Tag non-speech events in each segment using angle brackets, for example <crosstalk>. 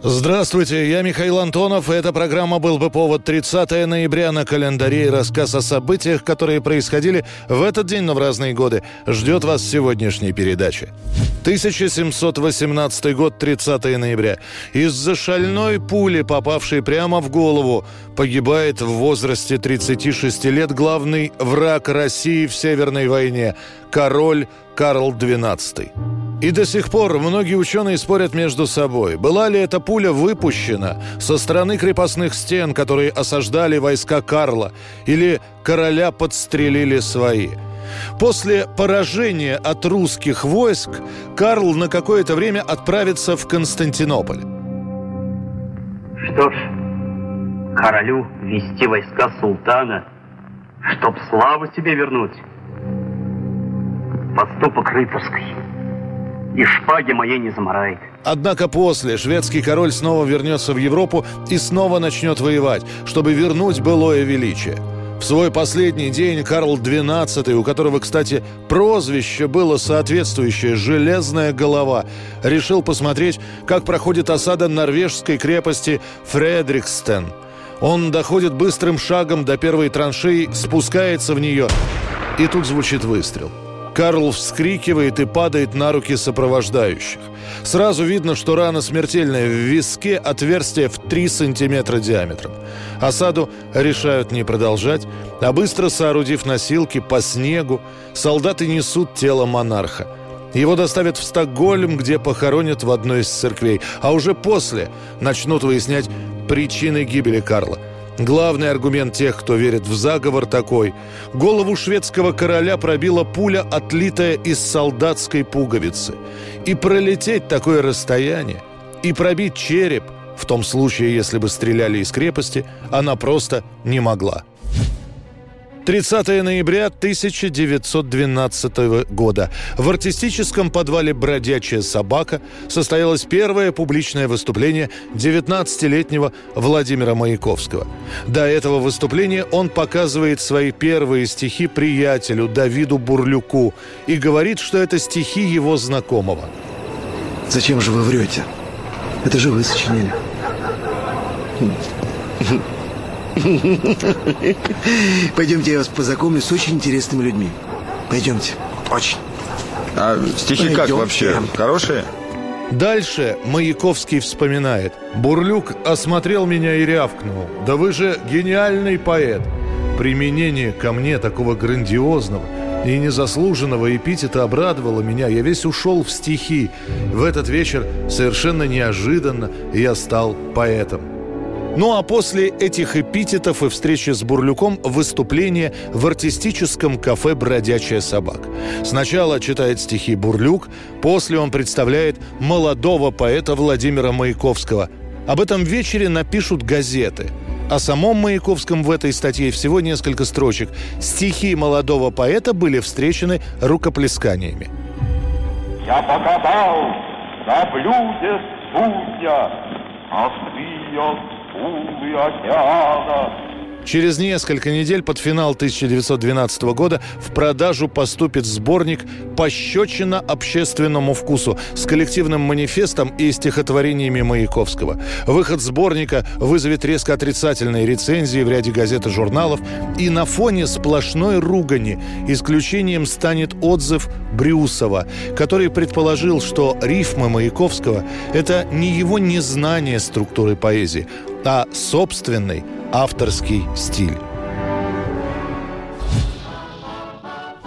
Здравствуйте, я Михаил Антонов, и эта программа «Был бы повод» 30 ноября на календаре и рассказ о событиях, которые происходили в этот день, но в разные годы, ждет вас в сегодняшней передаче. 1718 год, 30 ноября. Из-за шальной пули, попавшей прямо в голову, погибает в возрасте 36 лет главный враг России в Северной войне – король Карл XII. И до сих пор многие ученые спорят между собой, была ли эта пуля выпущена со стороны крепостных стен, которые осаждали войска Карла, или короля подстрелили свои. После поражения от русских войск Карл на какое-то время отправится в Константинополь. Что ж, королю вести войска султана, чтоб славу себе вернуть. Поступок рыцарский. И шпаги моей не заморает. Однако после шведский король снова вернется в Европу и снова начнет воевать, чтобы вернуть былое величие. В свой последний день Карл XII, у которого, кстати, прозвище было соответствующее «железная голова», решил посмотреть, как проходит осада норвежской крепости Фредрикстен. Он доходит быстрым шагом до первой траншеи, спускается в нее, и тут звучит выстрел – Карл вскрикивает и падает на руки сопровождающих. Сразу видно, что рана смертельная. В виске отверстие в 3 сантиметра диаметром. Осаду решают не продолжать, а быстро соорудив носилки по снегу, солдаты несут тело монарха. Его доставят в Стокгольм, где похоронят в одной из церквей, а уже после начнут выяснять причины гибели Карла – Главный аргумент тех, кто верит в заговор, такой. Голову шведского короля пробила пуля, отлитая из солдатской пуговицы. И пролететь такое расстояние, и пробить череп, в том случае, если бы стреляли из крепости, она просто не могла. 30 ноября 1912 года в артистическом подвале «Бродячая собака» состоялось первое публичное выступление 19-летнего Владимира Маяковского. До этого выступления он показывает свои первые стихи приятелю Давиду Бурлюку и говорит, что это стихи его знакомого. Зачем же вы врете? Это же вы сочинили. <laughs> Пойдемте, я вас познакомлю с очень интересными людьми. Пойдемте. Очень. А стихи Пойдемте. как вообще? Хорошие? Дальше Маяковский вспоминает. Бурлюк осмотрел меня и рявкнул. «Да вы же гениальный поэт!» Применение ко мне такого грандиозного и незаслуженного эпитета обрадовало меня. Я весь ушел в стихи. В этот вечер совершенно неожиданно я стал поэтом. Ну а после этих эпитетов и встречи с Бурлюком выступление в артистическом кафе «Бродячая собака». Сначала читает стихи Бурлюк, после он представляет молодого поэта Владимира Маяковского. Об этом вечере напишут газеты. О самом Маяковском в этой статье всего несколько строчек. Стихи молодого поэта были встречены рукоплесканиями. Я покатал на блюде судья, Острие скулы океана. Через несколько недель под финал 1912 года в продажу поступит сборник «Пощечина общественному вкусу» с коллективным манифестом и стихотворениями Маяковского. Выход сборника вызовет резко отрицательные рецензии в ряде газет и журналов, и на фоне сплошной ругани исключением станет отзыв Брюсова, который предположил, что рифмы Маяковского – это не его незнание структуры поэзии, а собственный авторский стиль.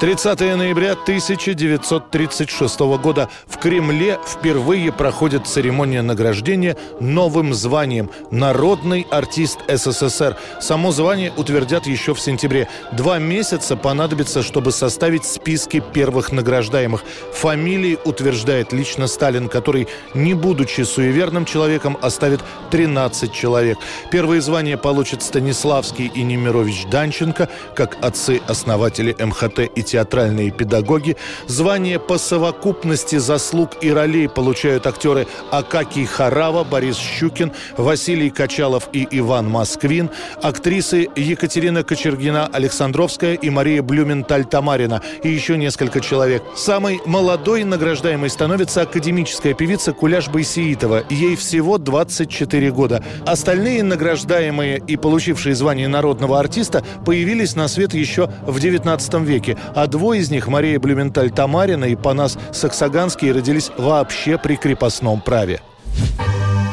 30 ноября 1936 года в Кремле впервые проходит церемония награждения новым званием «Народный артист СССР». Само звание утвердят еще в сентябре. Два месяца понадобится, чтобы составить списки первых награждаемых. Фамилии утверждает лично Сталин, который, не будучи суеверным человеком, оставит 13 человек. Первые звания получат Станиславский и Немирович Данченко, как отцы-основатели МХТ и театральные педагоги. Звание по совокупности заслуг и ролей получают актеры Акакий Харава, Борис Щукин, Василий Качалов и Иван Москвин, актрисы Екатерина Кочергина, Александровская и Мария Блюменталь-Тамарина и еще несколько человек. Самой молодой награждаемой становится академическая певица Куляш Байсеитова. Ей всего 24 года. Остальные награждаемые и получившие звание народного артиста появились на свет еще в 19 веке, а двое из них, Мария Блюменталь-Тамарина и Панас Саксаганский, родились вообще при крепостном праве.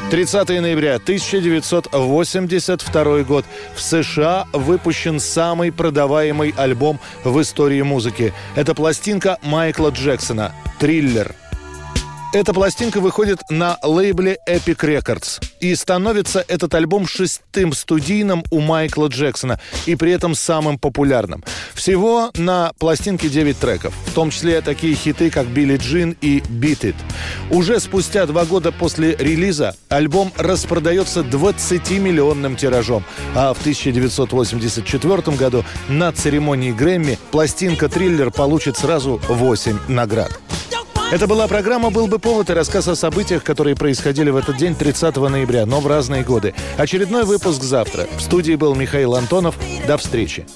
30 ноября 1982 год. В США выпущен самый продаваемый альбом в истории музыки. Это пластинка Майкла Джексона «Триллер». Эта пластинка выходит на лейбле Epic Records. И становится этот альбом шестым студийным у Майкла Джексона. И при этом самым популярным. Всего на пластинке 9 треков. В том числе такие хиты, как «Билли Джин» и «Beat It». Уже спустя два года после релиза альбом распродается 20-миллионным тиражом. А в 1984 году на церемонии Грэмми пластинка «Триллер» получит сразу 8 наград. Это была программа «Был бы повод» и рассказ о событиях, которые происходили в этот день 30 ноября, но в разные годы. Очередной выпуск завтра. В студии был Михаил Антонов. До встречи.